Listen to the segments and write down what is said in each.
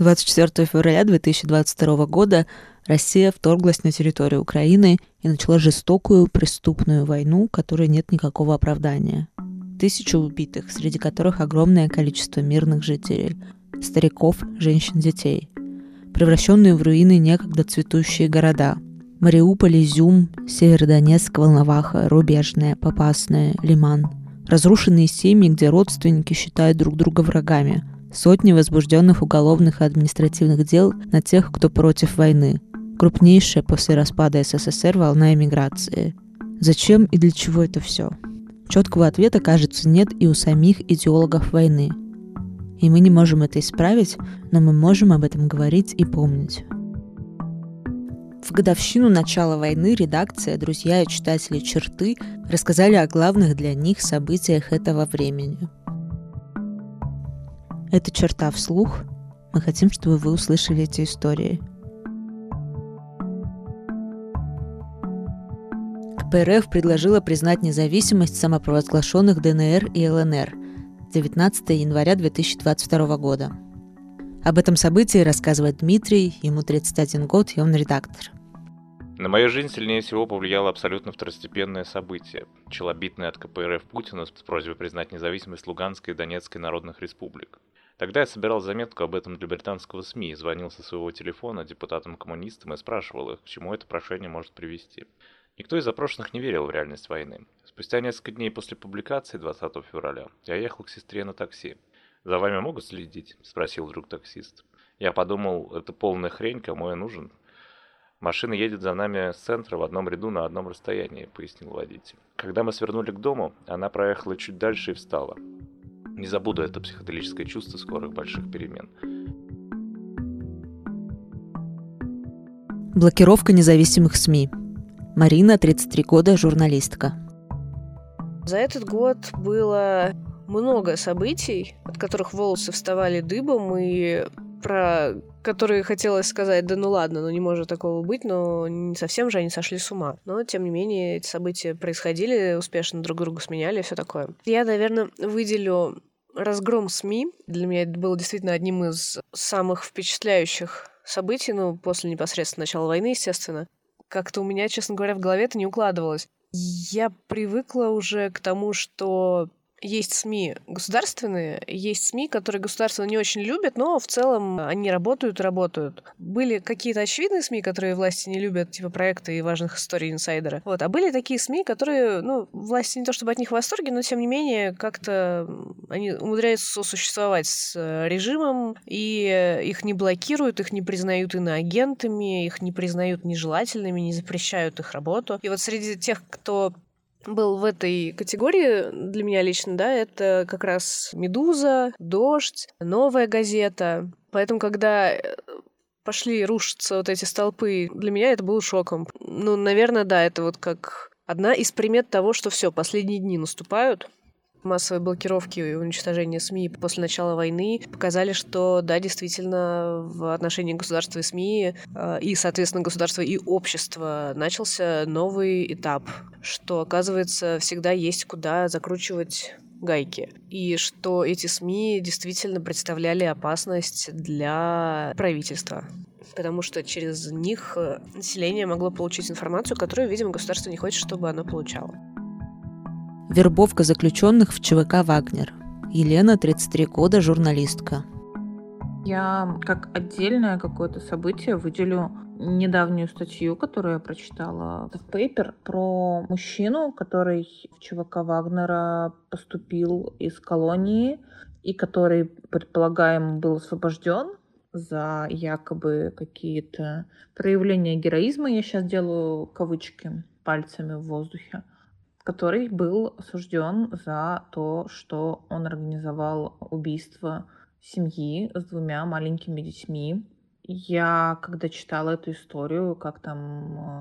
24 февраля 2022 года Россия вторглась на территорию Украины и начала жестокую преступную войну, которой нет никакого оправдания. Тысячи убитых, среди которых огромное количество мирных жителей, стариков, женщин, детей. Превращенные в руины некогда цветущие города. Мариуполь, Изюм, Северодонецк, Волноваха, Рубежная, Попасная, Лиман. Разрушенные семьи, где родственники считают друг друга врагами – Сотни возбужденных уголовных и административных дел на тех, кто против войны. Крупнейшая после распада СССР волна эмиграции. Зачем и для чего это все? Четкого ответа, кажется, нет и у самих идеологов войны. И мы не можем это исправить, но мы можем об этом говорить и помнить. В годовщину начала войны редакция, друзья и читатели «Черты» рассказали о главных для них событиях этого времени – это черта вслух. Мы хотим, чтобы вы услышали эти истории. КПРФ предложила признать независимость самопровозглашенных ДНР и ЛНР 19 января 2022 года. Об этом событии рассказывает Дмитрий, ему 31 год, и он редактор. На мою жизнь сильнее всего повлияло абсолютно второстепенное событие – челобитное от КПРФ Путина с просьбой признать независимость Луганской и Донецкой народных республик. Тогда я собирал заметку об этом для британского СМИ, звонил со своего телефона депутатам-коммунистам и спрашивал их, к чему это прошение может привести. Никто из запрошенных не верил в реальность войны. Спустя несколько дней после публикации 20 февраля я ехал к сестре на такси. «За вами могут следить?» – спросил вдруг таксист. Я подумал, это полная хрень, кому я нужен. «Машина едет за нами с центра в одном ряду на одном расстоянии», — пояснил водитель. Когда мы свернули к дому, она проехала чуть дальше и встала. Не забуду это психоделическое чувство скорых больших перемен. Блокировка независимых СМИ. Марина, 33 года, журналистка. За этот год было много событий, от которых волосы вставали дыбом, и про которые хотелось сказать, да ну ладно, ну не может такого быть, но не совсем же они сошли с ума. Но, тем не менее, эти события происходили, успешно друг друга сменяли, все такое. Я, наверное, выделю разгром СМИ для меня это было действительно одним из самых впечатляющих событий, ну, после непосредственно начала войны, естественно. Как-то у меня, честно говоря, в голове это не укладывалось. Я привыкла уже к тому, что есть СМИ государственные, есть СМИ, которые государство не очень любят, но в целом они работают работают. Были какие-то очевидные СМИ, которые власти не любят, типа проекты и важных историй инсайдера. Вот. А были такие СМИ, которые, ну, власти не то чтобы от них в восторге, но тем не менее как-то они умудряются сосуществовать с э, режимом, и их не блокируют, их не признают иноагентами, их не признают нежелательными, не запрещают их работу. И вот среди тех, кто был в этой категории для меня лично, да, это как раз «Медуза», «Дождь», «Новая газета». Поэтому, когда э, пошли рушиться вот эти столпы, для меня это было шоком. Ну, наверное, да, это вот как одна из примет того, что все, последние дни наступают, массовые блокировки и уничтожение СМИ после начала войны показали, что да, действительно, в отношении государства и СМИ э, и, соответственно, государства и общества начался новый этап, что, оказывается, всегда есть куда закручивать гайки. И что эти СМИ действительно представляли опасность для правительства потому что через них э, население могло получить информацию, которую, видимо, государство не хочет, чтобы оно получало. Вербовка заключенных в ЧВК «Вагнер». Елена, 33 года, журналистка. Я как отдельное какое-то событие выделю недавнюю статью, которую я прочитала в Paper про мужчину, который в ЧВК Вагнера поступил из колонии и который, предполагаем, был освобожден за якобы какие-то проявления героизма. Я сейчас делаю кавычки пальцами в воздухе который был осужден за то, что он организовал убийство семьи с двумя маленькими детьми. Я, когда читала эту историю, как там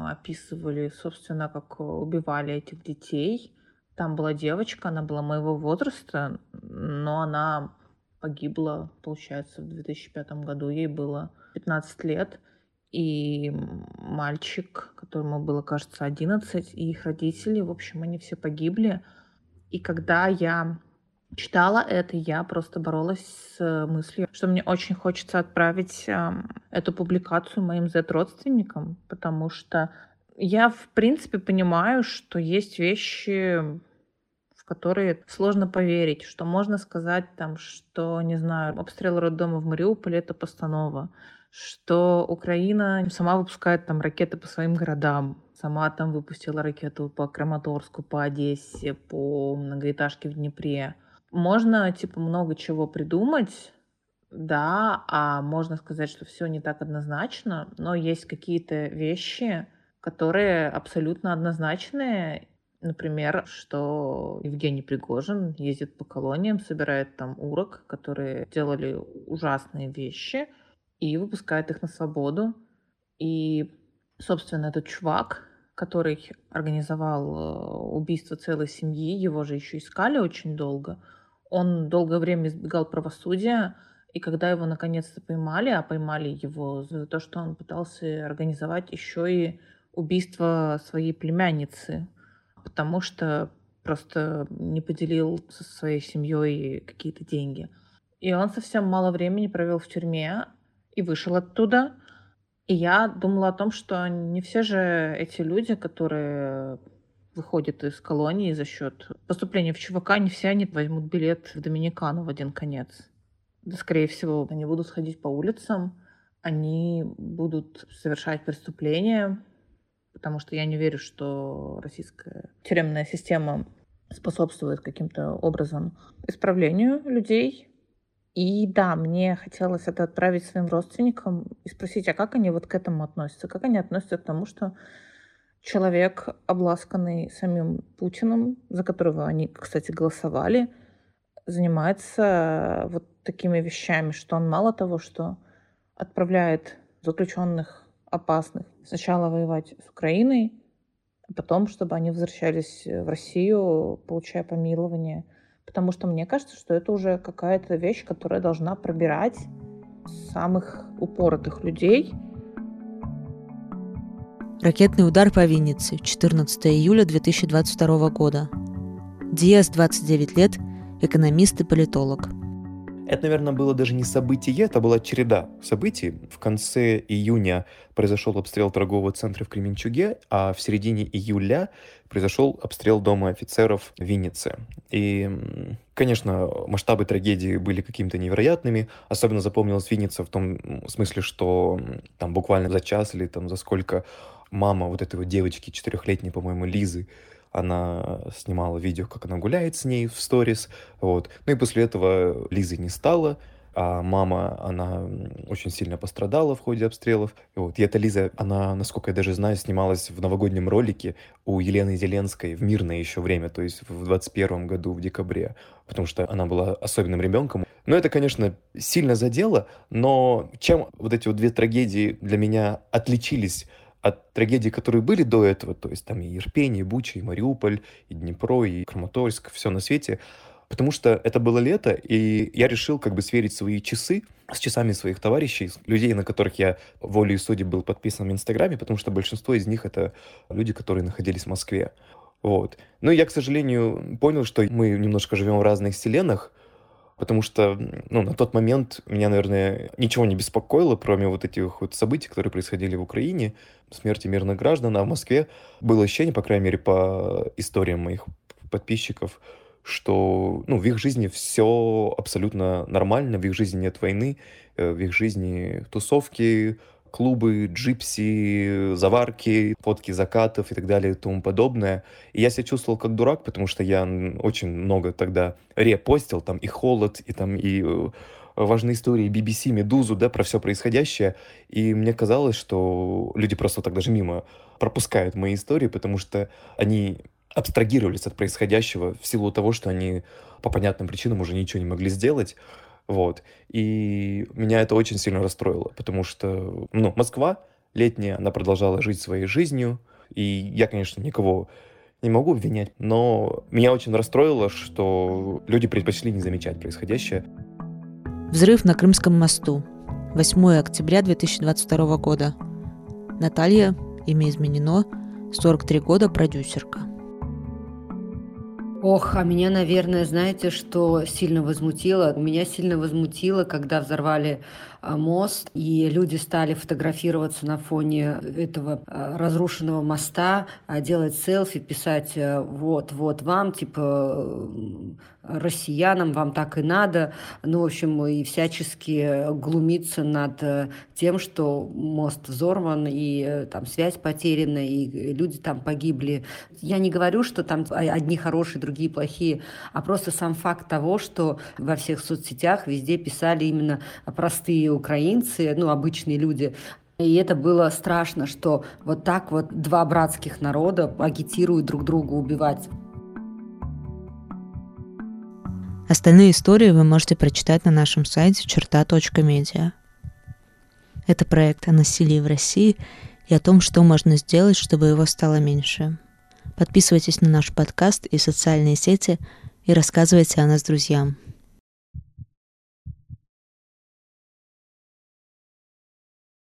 э, описывали, собственно, как убивали этих детей, там была девочка, она была моего возраста, но она погибла, получается, в 2005 году, ей было 15 лет и мальчик, которому было, кажется, 11, и их родители, в общем, они все погибли. И когда я читала это, я просто боролась с мыслью, что мне очень хочется отправить эту публикацию моим Z-родственникам, потому что я, в принципе, понимаю, что есть вещи, в которые сложно поверить, что можно сказать там, что, не знаю, обстрел роддома в Мариуполе — это постанова, что Украина сама выпускает там ракеты по своим городам, сама там выпустила ракету по Краматорску, по Одессе, по многоэтажке в Днепре — можно, типа, много чего придумать, да, а можно сказать, что все не так однозначно, но есть какие-то вещи, которые абсолютно однозначные. Например, что Евгений Пригожин ездит по колониям, собирает там урок, которые делали ужасные вещи, и выпускает их на свободу. И, собственно, этот чувак, который организовал э, убийство целой семьи, его же еще искали очень долго – он долгое время избегал правосудия, и когда его наконец-то поймали, а поймали его за то, что он пытался организовать еще и убийство своей племянницы, потому что просто не поделил со своей семьей какие-то деньги. И он совсем мало времени провел в тюрьме и вышел оттуда. И я думала о том, что не все же эти люди, которые выходит из колонии за счет поступления в ЧВК, не все они возьмут билет в Доминикану в один конец. Да, скорее всего, они будут ходить по улицам, они будут совершать преступления, потому что я не верю, что российская тюремная система способствует каким-то образом исправлению людей. И да, мне хотелось это отправить своим родственникам и спросить, а как они вот к этому относятся? Как они относятся к тому, что человек, обласканный самим Путиным, за которого они, кстати, голосовали, занимается вот такими вещами, что он мало того, что отправляет заключенных опасных сначала воевать с Украиной, а потом, чтобы они возвращались в Россию, получая помилование. Потому что мне кажется, что это уже какая-то вещь, которая должна пробирать самых упоротых людей – Ракетный удар по Виннице, 14 июля 2022 года. Диас, 29 лет, экономист и политолог. Это, наверное, было даже не событие, это была череда событий. В конце июня произошел обстрел торгового центра в Кременчуге, а в середине июля произошел обстрел дома офицеров в Виннице. И, конечно, масштабы трагедии были какими-то невероятными. Особенно запомнилась Винница в том смысле, что там буквально за час или там за сколько мама вот этой вот девочки, четырехлетней, по-моему, Лизы, она снимала видео, как она гуляет с ней в сторис, вот. Ну и после этого Лизы не стало, а мама, она очень сильно пострадала в ходе обстрелов. Вот. И эта Лиза, она, насколько я даже знаю, снималась в новогоднем ролике у Елены Зеленской в мирное еще время, то есть в 21 году, в декабре, потому что она была особенным ребенком. Но это, конечно, сильно задело, но чем вот эти вот две трагедии для меня отличились от трагедий, которые были до этого, то есть там и Ирпень, и Буча, и Мариуполь, и Днепро, и Краматорск, все на свете, потому что это было лето, и я решил как бы сверить свои часы с часами своих товарищей, людей, на которых я волей судеб был подписан в Инстаграме, потому что большинство из них это люди, которые находились в Москве. Вот. Но я, к сожалению, понял, что мы немножко живем в разных вселенных, потому что ну, на тот момент меня, наверное, ничего не беспокоило, кроме вот этих вот событий, которые происходили в Украине, смерти мирных граждан, а в Москве было ощущение, по крайней мере, по историям моих подписчиков, что ну, в их жизни все абсолютно нормально, в их жизни нет войны, э, в их жизни тусовки, клубы, джипси, заварки, фотки закатов и так далее и тому подобное. И я себя чувствовал как дурак, потому что я очень много тогда репостил, там и холод, и там и э, важные истории BBC, Медузу, да, про все происходящее. И мне казалось, что люди просто так даже мимо пропускают мои истории, потому что они абстрагировались от происходящего в силу того, что они по понятным причинам уже ничего не могли сделать. Вот. И меня это очень сильно расстроило, потому что, ну, Москва летняя, она продолжала жить своей жизнью, и я, конечно, никого не могу обвинять, но меня очень расстроило, что люди предпочли не замечать происходящее. Взрыв на Крымском мосту. 8 октября 2022 года. Наталья, имя изменено, 43 года, продюсерка. Ох, а меня, наверное, знаете, что сильно возмутило? Меня сильно возмутило, когда взорвали а, мост, и люди стали фотографироваться на фоне этого а, разрушенного моста, а, делать селфи, писать вот, вот вам, типа россиянам, вам так и надо. Ну, в общем, и всячески глумиться над тем, что мост взорван, и э, там связь потеряна, и люди там погибли. Я не говорю, что там одни хорошие, другие плохие, а просто сам факт того, что во всех соцсетях везде писали именно простые украинцы, ну, обычные люди, и это было страшно, что вот так вот два братских народа агитируют друг друга убивать. Остальные истории вы можете прочитать на нашем сайте черта.медиа. Это проект о насилии в России и о том, что можно сделать, чтобы его стало меньше. Подписывайтесь на наш подкаст и социальные сети и рассказывайте о нас друзьям.